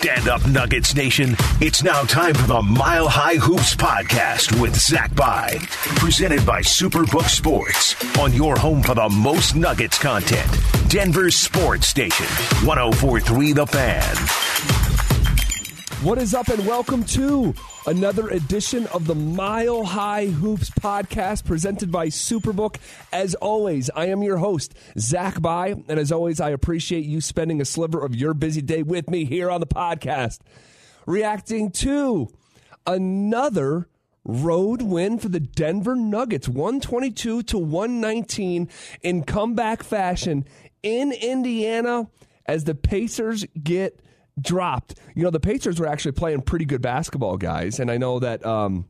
Stand up, Nuggets Nation. It's now time for the Mile High Hoops podcast with Zach Bye, presented by Superbook Sports on your home for the most Nuggets content. Denver Sports Station, 1043 The Fan. What is up, and welcome to another edition of the Mile High Hoops podcast presented by Superbook. As always, I am your host, Zach Bye, and as always, I appreciate you spending a sliver of your busy day with me here on the podcast, reacting to another road win for the Denver Nuggets, 122 to 119 in comeback fashion in Indiana as the Pacers get dropped. You know, the Pacers were actually playing pretty good basketball, guys, and I know that. Um,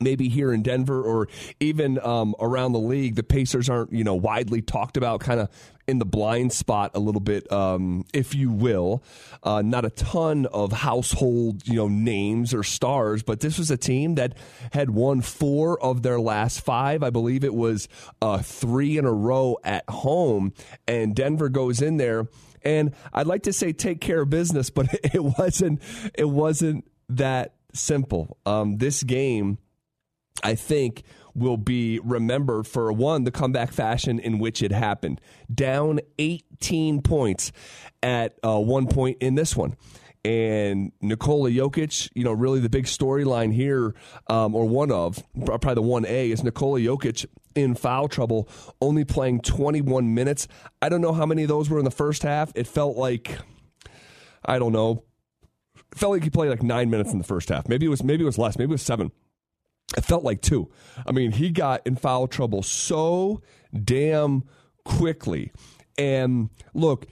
maybe here in Denver or even um, around the league, the Pacers aren't you know widely talked about, kind of in the blind spot a little bit, um, if you will. Uh, not a ton of household you know names or stars, but this was a team that had won four of their last five. I believe it was uh, three in a row at home, and Denver goes in there and I'd like to say take care of business, but it wasn't. It wasn't that simple. Um, this game, I think, will be remembered for one the comeback fashion in which it happened. Down 18 points at uh, one point in this one and Nikola Jokic, you know, really the big storyline here, um, or one of, probably the 1A, is Nikola Jokic in foul trouble, only playing 21 minutes. I don't know how many of those were in the first half. It felt like, I don't know, felt like he played like nine minutes in the first half. Maybe it was, maybe it was less. Maybe it was seven. It felt like two. I mean, he got in foul trouble so damn quickly. And look,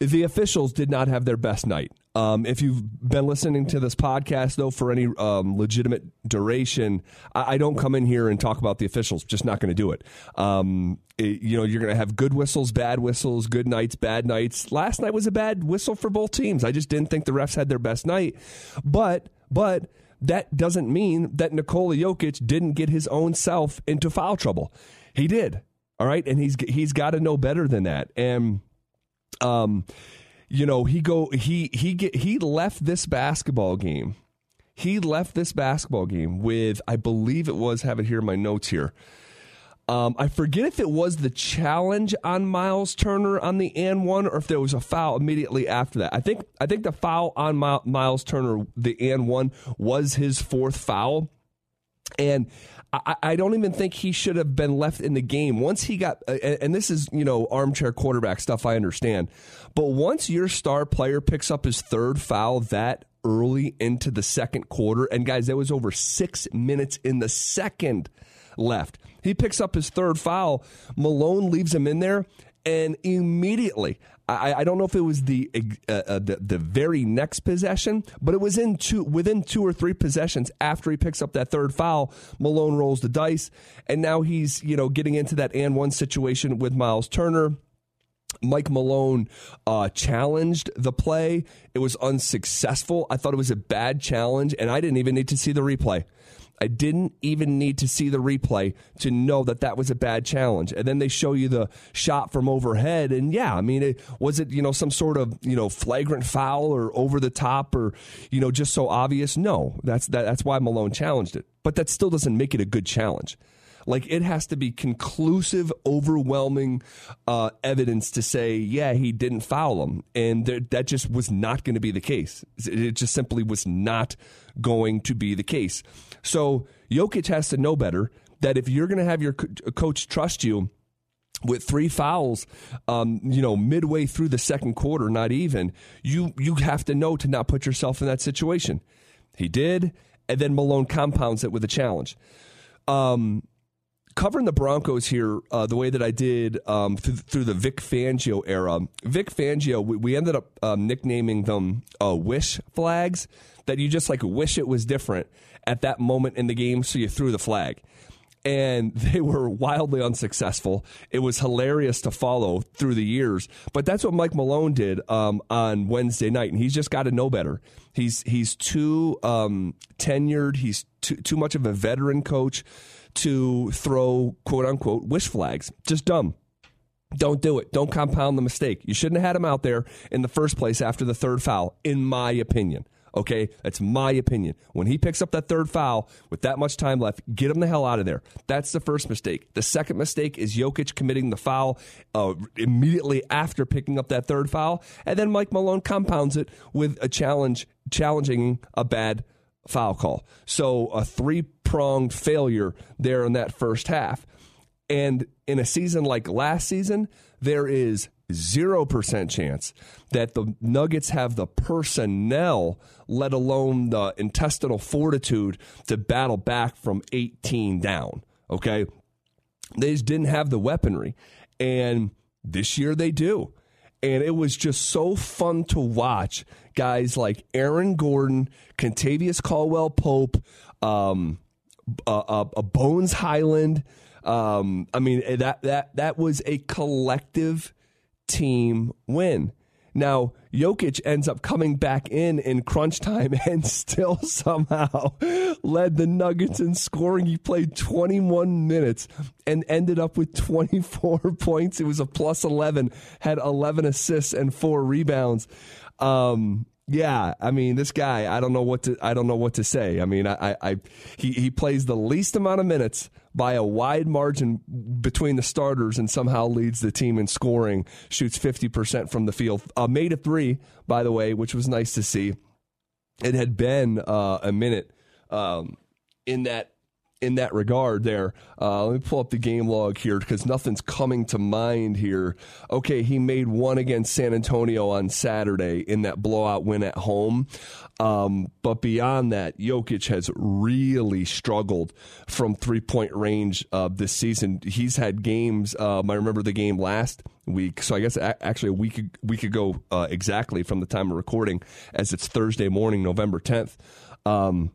the officials did not have their best night. Um, if you've been listening to this podcast, though, for any um, legitimate duration, I, I, don't come in here and talk about the officials. Just not going to do it. Um, it. You know, you're going to have good whistles, bad whistles, good nights, bad nights. Last night was a bad whistle for both teams. I just didn't think the refs had their best night. But, but that doesn't mean that Nikola Jokic didn't get his own self into foul trouble. He did. All right, and he's he's got to know better than that. And um you know, he go he he get he left this basketball game. He left this basketball game with I believe it was have it here in my notes here. Um, I forget if it was the challenge on Miles Turner on the and one, or if there was a foul immediately after that. I think I think the foul on Miles Turner, the and one, was his fourth foul, and I, I, don't even think he should have been left in the game. Once he got, uh, and this is, you know, armchair quarterback stuff, I understand. But once your star player picks up his third foul that early into the second quarter, and guys, there was over six minutes in the second left. He picks up his third foul. Malone leaves him in there, and immediately I, I, don't know if it was the, uh, uh, the the very next possession, but it was in two within two or three possessions after he picks up that third foul. Malone rolls the dice, and now he's you know getting into that and one situation with Miles Turner. Mike Malone uh, challenged the play. It was unsuccessful. I thought it was a bad challenge, and I didn't even need to see the replay. I didn't even need to see the replay to know that that was a bad challenge. And then they show you the shot from overhead, and yeah, I mean, it, was it you know some sort of you know flagrant foul or over the top or you know just so obvious? No, that's that, that's why Malone challenged it. But that still doesn't make it a good challenge. Like it has to be conclusive, overwhelming uh, evidence to say, yeah, he didn't foul him, and there, that just was not going to be the case. It just simply was not going to be the case. So Jokic has to know better that if you're going to have your co- coach trust you with three fouls, um, you know, midway through the second quarter, not even, you you have to know to not put yourself in that situation. He did, and then Malone compounds it with a challenge. Um, covering the Broncos here uh, the way that I did um, through, through, the Vic Fangio era. Vic Fangio, we, we ended up um, nicknaming them uh, wish flags that you just like wish it was different at that moment in the game, so you threw the flag. And they were wildly unsuccessful. It was hilarious to follow through the years, but that's what Mike Malone did um, on Wednesday night, and he's just got to know better. He's he's too um, tenured. He's too, too much of a veteran coach to throw quote unquote wish flags. Just dumb. Don't do it. Don't compound the mistake. You shouldn't have had him out there in the first place after the third foul, in my opinion. Okay, that's my opinion. When he picks up that third foul with that much time left, get him the hell out of there. That's the first mistake. The second mistake is Jokic committing the foul uh, immediately after picking up that third foul, and then Mike Malone compounds it with a challenge, challenging a bad foul call. So a three pronged failure there in that first half. And in a season like last season, there is 0% chance that the Nuggets have the personnel, let alone the intestinal fortitude, to battle back from 18 down. Okay? They just didn't have the weaponry. And this year they do. And it was just so fun to watch guys like Aaron Gordon, Kentavious Caldwell Pope, um, uh, uh, Bones Hyland. Um, I mean that that that was a collective team win. Now, Jokic ends up coming back in in crunch time and still somehow led the Nuggets in scoring. He played 21 minutes and ended up with 24 points. It was a plus 11, had 11 assists and four rebounds. Um, yeah, I mean, this guy, I don't know what to, I don't know what to say. I mean, I, I, he, he plays the least amount of minutes by a wide margin between the starters and somehow leads the team in scoring, shoots 50% from the field. Uh, made a three, by the way, which was nice to see. It had been uh, a minute um, in that in that regard there. Uh, let me pull up the game log here because nothing's coming to mind here. Okay, he made one against San Antonio on Saturday in that blowout win at home. Um, but beyond that, Jokic has really struggled from three point range uh, this season. He's had games. Um, I remember the game last week. So I guess actually a week week ago uh, exactly from the time of recording, as it's Thursday morning, November tenth. Um,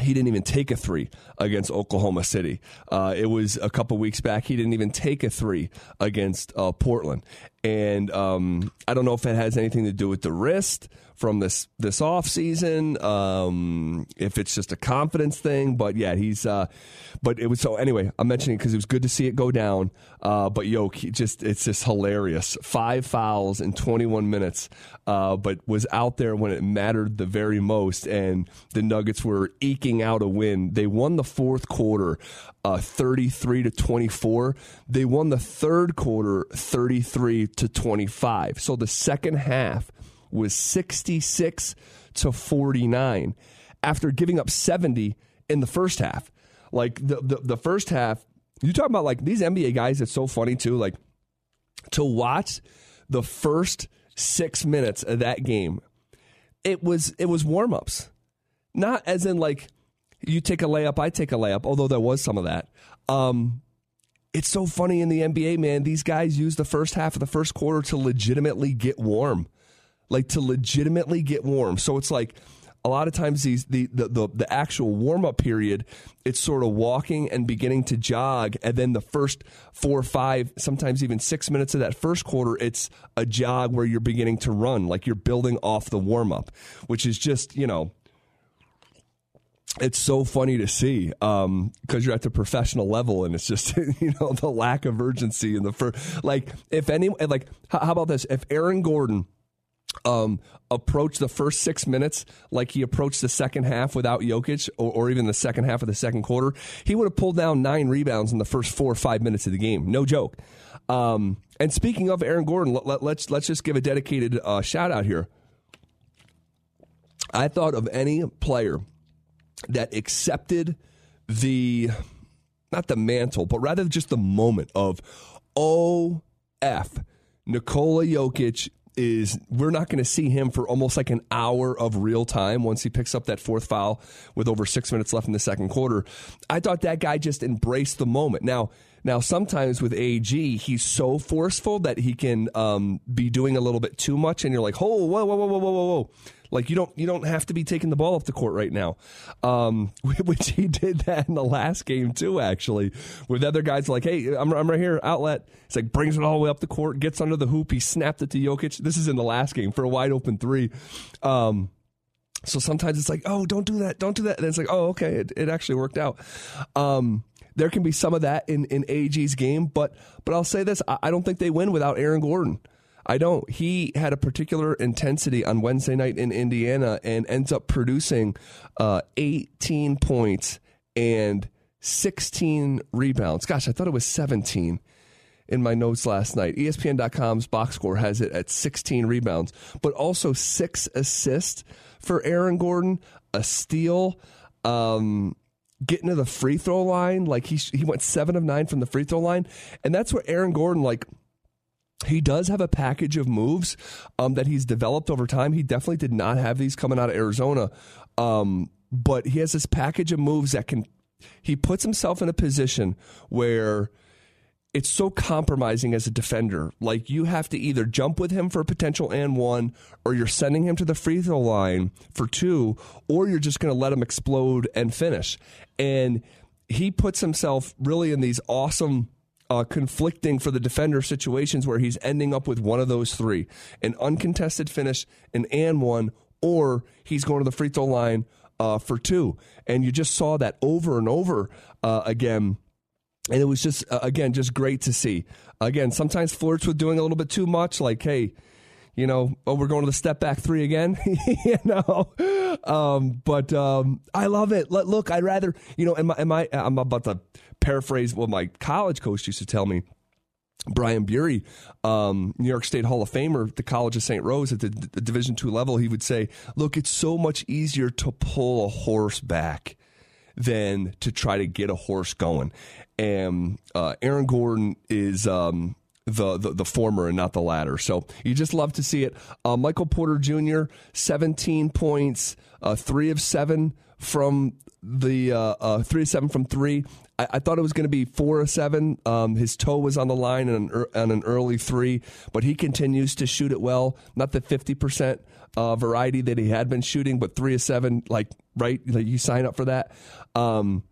he didn't even take a three against Oklahoma City. Uh, it was a couple weeks back. He didn't even take a three against uh, Portland. And um, I don't know if it has anything to do with the wrist from this this off season. Um, if it's just a confidence thing, but yeah, he's. Uh, but it was so anyway. I'm mentioning because it was good to see it go down. Uh, but yo, just it's just hilarious. Five fouls in 21 minutes, uh, but was out there when it mattered the very most, and the Nuggets were eking out a win. They won the fourth quarter, uh, 33 to 24. They won the third quarter, 33 to 25. So the second half was 66 to 49 after giving up 70 in the first half. Like the, the, the first half, you talk about like these NBA guys, it's so funny too. Like to watch the first six minutes of that game, it was it was warm ups. Not as in like you take a layup, I take a layup, although there was some of that. Um, it's so funny in the NBA, man. These guys use the first half of the first quarter to legitimately get warm like to legitimately get warm. So it's like a lot of times these the the the, the actual warm up period, it's sort of walking and beginning to jog, and then the first four, five, sometimes even six minutes of that first quarter, it's a jog where you're beginning to run, like you're building off the warm up, which is just you know it's so funny to see because um, you're at the professional level and it's just you know the lack of urgency in the first like if any like how about this if aaron gordon um, approach the first six minutes like he approached the second half without Jokic, or, or, even the second half of the second quarter, he would have pulled down nine rebounds in the first four or five minutes of the game. No joke. Um, and speaking of Aaron Gordon, let, us let's, let's just give a dedicated uh, shout out here. I thought of any player that accepted the not the mantle, but rather just the moment of oh f Nikola Jokic is we're not going to see him for almost like an hour of real time once he picks up that fourth foul with over six minutes left in the second quarter. I thought that guy just embraced the moment. Now, now sometimes with AG, he's so forceful that he can um, be doing a little bit too much, and you're like, oh, whoa, whoa, whoa, whoa, whoa, whoa. Like you don't you don't have to be taking the ball off the court right now, um, which he did that in the last game too. Actually, with other guys like, hey, I'm, I'm right here, outlet. It's like brings it all the way up the court, gets under the hoop, he snapped it to Jokic. This is in the last game for a wide open three. Um, so sometimes it's like, oh, don't do that, don't do that. And it's like, oh, okay, it, it actually worked out. Um, there can be some of that in, in AG's game, but but I'll say this: I, I don't think they win without Aaron Gordon. I don't. He had a particular intensity on Wednesday night in Indiana and ends up producing uh, 18 points and 16 rebounds. Gosh, I thought it was 17 in my notes last night. ESPN.com's box score has it at 16 rebounds, but also six assists for Aaron Gordon, a steal. Um, getting to the free throw line. Like he he went seven of nine from the free throw line, and that's where Aaron Gordon like. He does have a package of moves um, that he's developed over time. He definitely did not have these coming out of Arizona, um, but he has this package of moves that can. He puts himself in a position where it's so compromising as a defender. Like you have to either jump with him for a potential and one, or you're sending him to the free throw line for two, or you're just going to let him explode and finish. And he puts himself really in these awesome. Uh, conflicting for the defender situations where he's ending up with one of those three an uncontested finish, an and one, or he's going to the free throw line uh, for two. And you just saw that over and over uh, again and it was just uh, again just great to see. Again, sometimes flirts with doing a little bit too much, like hey, you know, oh, we're going to the step back three again, you know. Um, but um, I love it. Look, I'd rather, you know, am I, am I, I'm about to paraphrase what my college coach used to tell me. Brian Beaury, um, New York State Hall of Famer, the College of St. Rose at the, the Division two level, he would say, "Look, it's so much easier to pull a horse back than to try to get a horse going." and uh, Aaron Gordon is um, the, the, the former and not the latter. So you just love to see it. Uh, Michael Porter Jr. 17 points, uh, three of seven from the uh, uh, three of seven from three. I, I thought it was going to be four of seven. Um, his toe was on the line on an, an early three, but he continues to shoot it well. Not the fifty percent uh, variety that he had been shooting, but three of seven, like right, like you sign up for that. Um,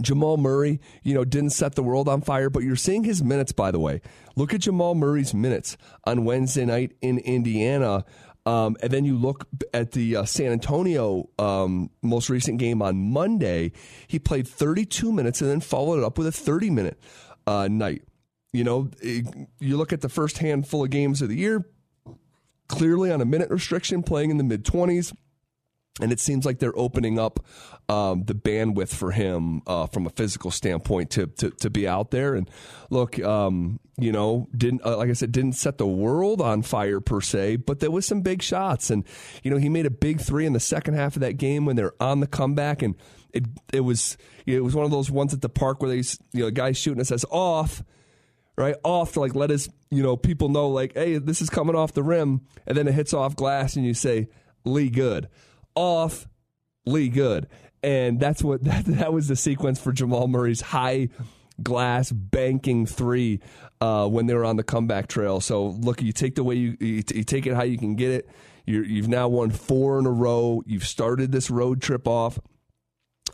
Jamal Murray, you know, didn't set the world on fire, but you're seeing his minutes, by the way. Look at Jamal Murray's minutes on Wednesday night in Indiana. Um, and then you look at the uh, San Antonio um, most recent game on Monday. He played 32 minutes and then followed it up with a 30 minute uh, night. You know, it, you look at the first handful of games of the year, clearly on a minute restriction, playing in the mid 20s. And it seems like they're opening up um, the bandwidth for him uh, from a physical standpoint to, to, to be out there. And look, um, you know, didn't uh, like I said, didn't set the world on fire per se, but there was some big shots. And you know, he made a big three in the second half of that game when they're on the comeback, and it it was it was one of those ones at the park where they you know, the guy shooting it says off right off to like let his you know people know like hey this is coming off the rim and then it hits off glass and you say lee good off lee good and that's what that, that was the sequence for Jamal Murray's high glass banking three uh, when they were on the comeback trail. So look, you take the way you you, you take it how you can get it. you have now won four in a row. You've started this road trip off,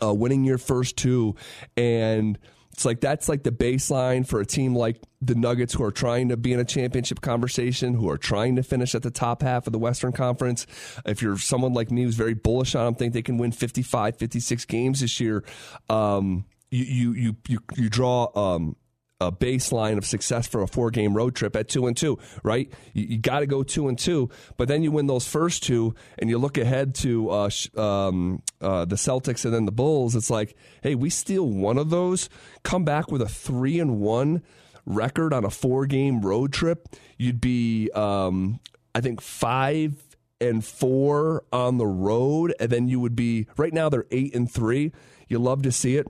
uh, winning your first two, and it's like that's like the baseline for a team like the Nuggets who are trying to be in a championship conversation, who are trying to finish at the top half of the Western Conference. If you're someone like me who's very bullish on them, think they can win 55, 56 games this year, um, you, you, you, you, you draw um, a baseline of success for a four game road trip at two and two, right? You, you got to go two and two, but then you win those first two and you look ahead to uh, um, uh, the Celtics and then the Bulls. It's like, hey, we steal one of those, come back with a three and one record on a four game road trip. You'd be, um, I think, five and four on the road, and then you would be right now they're eight and three. You love to see it.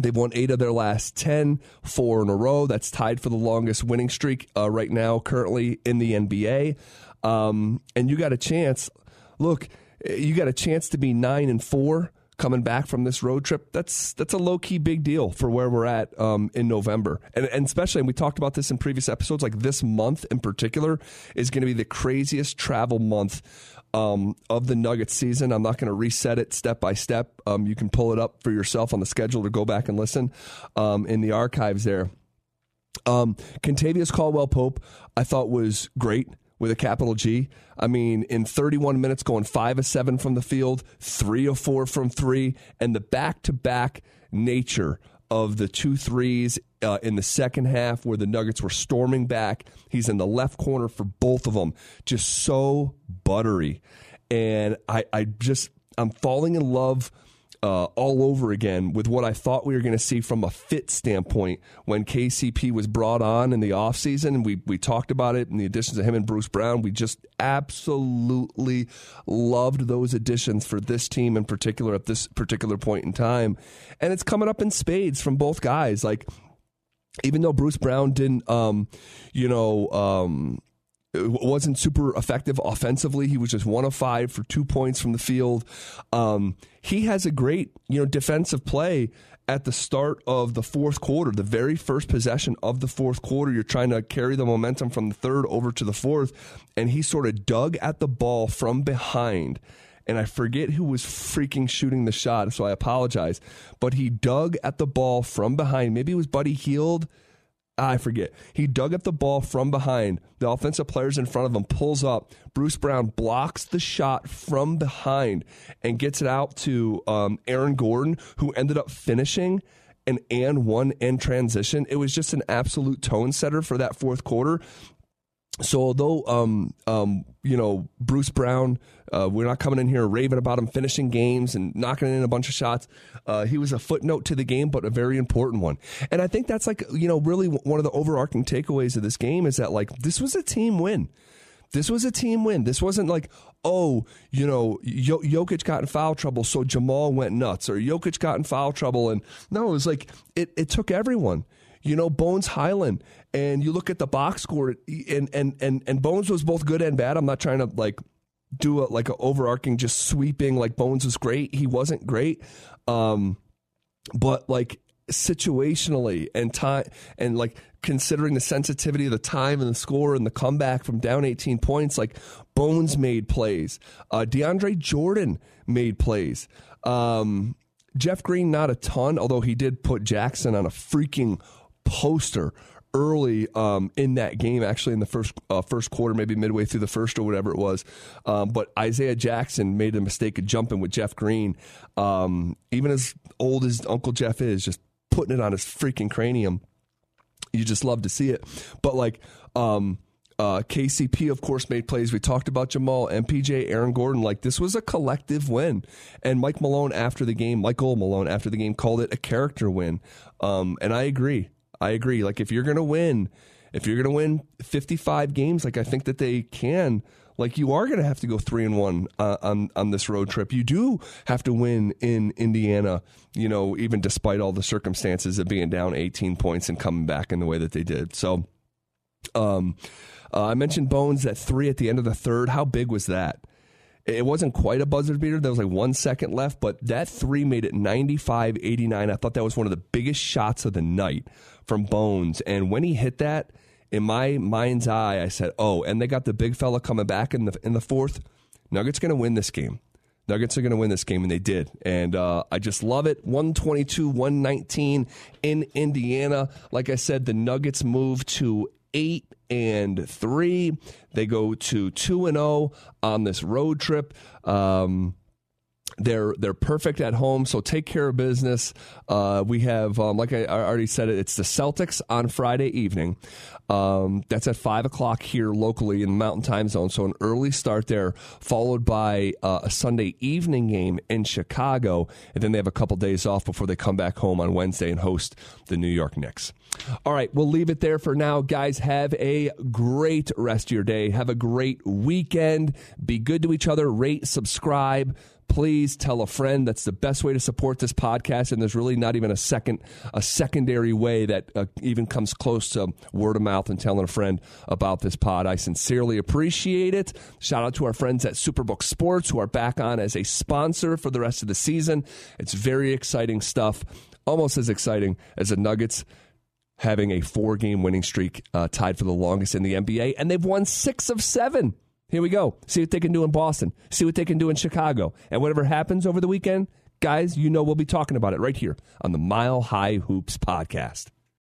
They've won eight of their last 10, four in a row. That's tied for the longest winning streak uh, right now, currently in the NBA. Um, and you got a chance. Look, you got a chance to be nine and four coming back from this road trip. That's that's a low key big deal for where we're at um, in November, and, and especially and we talked about this in previous episodes. Like this month in particular is going to be the craziest travel month um, of the Nuggets season. I'm not going to reset it step by step. Um, you can pull it up for yourself on the schedule to go back and listen um, in the archives there. Um, Kentavious Caldwell Pope, I thought was great with a capital G. I mean, in 31 minutes, going five of seven from the field, three of four from three, and the back to back nature of the two threes uh, in the second half where the Nuggets were storming back. He's in the left corner for both of them. Just so buttery. And I, I just, I'm falling in love uh, all over again with what I thought we were going to see from a fit standpoint when KCP was brought on in the offseason. And we, we talked about it in the additions of him and Bruce Brown. We just absolutely loved those additions for this team in particular at this particular point in time. And it's coming up in spades from both guys. Like, even though Bruce Brown didn't, um, you know, um, wasn't super effective offensively. He was just one of five for two points from the field. Um, he has a great, you know, defensive play at the start of the fourth quarter, the very first possession of the fourth quarter. You're trying to carry the momentum from the third over to the fourth, and he sort of dug at the ball from behind. And I forget who was freaking shooting the shot, so I apologize. But he dug at the ball from behind. Maybe it was Buddy Hield I forget. He dug up the ball from behind. The offensive players in front of him pulls up. Bruce Brown blocks the shot from behind and gets it out to um, Aaron Gordon, who ended up finishing an and one in transition. It was just an absolute tone setter for that fourth quarter. So although um, um, you know Bruce Brown, uh, we're not coming in here raving about him finishing games and knocking in a bunch of shots. Uh, he was a footnote to the game, but a very important one. And I think that's like you know really one of the overarching takeaways of this game is that like this was a team win. This was a team win. This wasn't like, oh, you know, Jokic got in foul trouble, so Jamal went nuts, or Jokic got in foul trouble, and no, it was like it, it took everyone you know, Bones Hyland, and you look at the box score, and and and and Bones was both good and bad. I'm not trying to like do a like an overarching just sweeping like Bones was great. He wasn't great, um, but like situationally and time and like considering the sensitivity of the time and the score and the comeback from down 18 points, like Bones made plays. Uh, DeAndre Jordan made plays. Um, Jeff Green, not a ton, although he did put Jackson on a freaking poster early um, in that game, actually in the first uh, first quarter, maybe midway through the first or whatever it was. Um, but Isaiah Jackson made the mistake of jumping with Jeff Green, um, even as old as Uncle Jeff is, just putting it on his freaking cranium. You just love to see it. But like. Um, uh, KCP, of course, made plays. We talked about Jamal, MPJ, Aaron Gordon. Like this was a collective win. And Mike Malone after the game, Michael Malone after the game called it a character win. Um, and I agree. I agree. Like if you're going to win, if you're going to win 55 games, like I think that they can, like you are going to have to go three and one uh, on on this road trip. You do have to win in Indiana, you know, even despite all the circumstances of being down 18 points and coming back in the way that they did. So, um, uh, I mentioned Bones at three at the end of the third. How big was that? It wasn't quite a buzzer beater. There was like one second left, but that three made it 95 89. I thought that was one of the biggest shots of the night from Bones. And when he hit that, in my mind's eye, I said, "Oh!" And they got the big fella coming back in the in the fourth. Nuggets going to win this game. Nuggets are going to win this game, and they did. And uh, I just love it. 122, 119 in Indiana. Like I said, the Nuggets move to eight and three. They go to two and zero oh on this road trip. Um, they're they're perfect at home, so take care of business. Uh, we have, um, like I already said, it's the Celtics on Friday evening. Um, that's at five o'clock here locally in the Mountain Time Zone, so an early start there, followed by uh, a Sunday evening game in Chicago, and then they have a couple days off before they come back home on Wednesday and host the New York Knicks. All right, we'll leave it there for now, guys. Have a great rest of your day. Have a great weekend. Be good to each other. Rate, subscribe please tell a friend. That's the best way to support this podcast. And there's really not even a second, a secondary way that uh, even comes close to word of mouth and telling a friend about this pod. I sincerely appreciate it. Shout out to our friends at Superbook Sports who are back on as a sponsor for the rest of the season. It's very exciting stuff, almost as exciting as the Nuggets having a four game winning streak uh, tied for the longest in the NBA. And they've won six of seven. Here we go. See what they can do in Boston. See what they can do in Chicago. And whatever happens over the weekend, guys, you know we'll be talking about it right here on the Mile High Hoops podcast.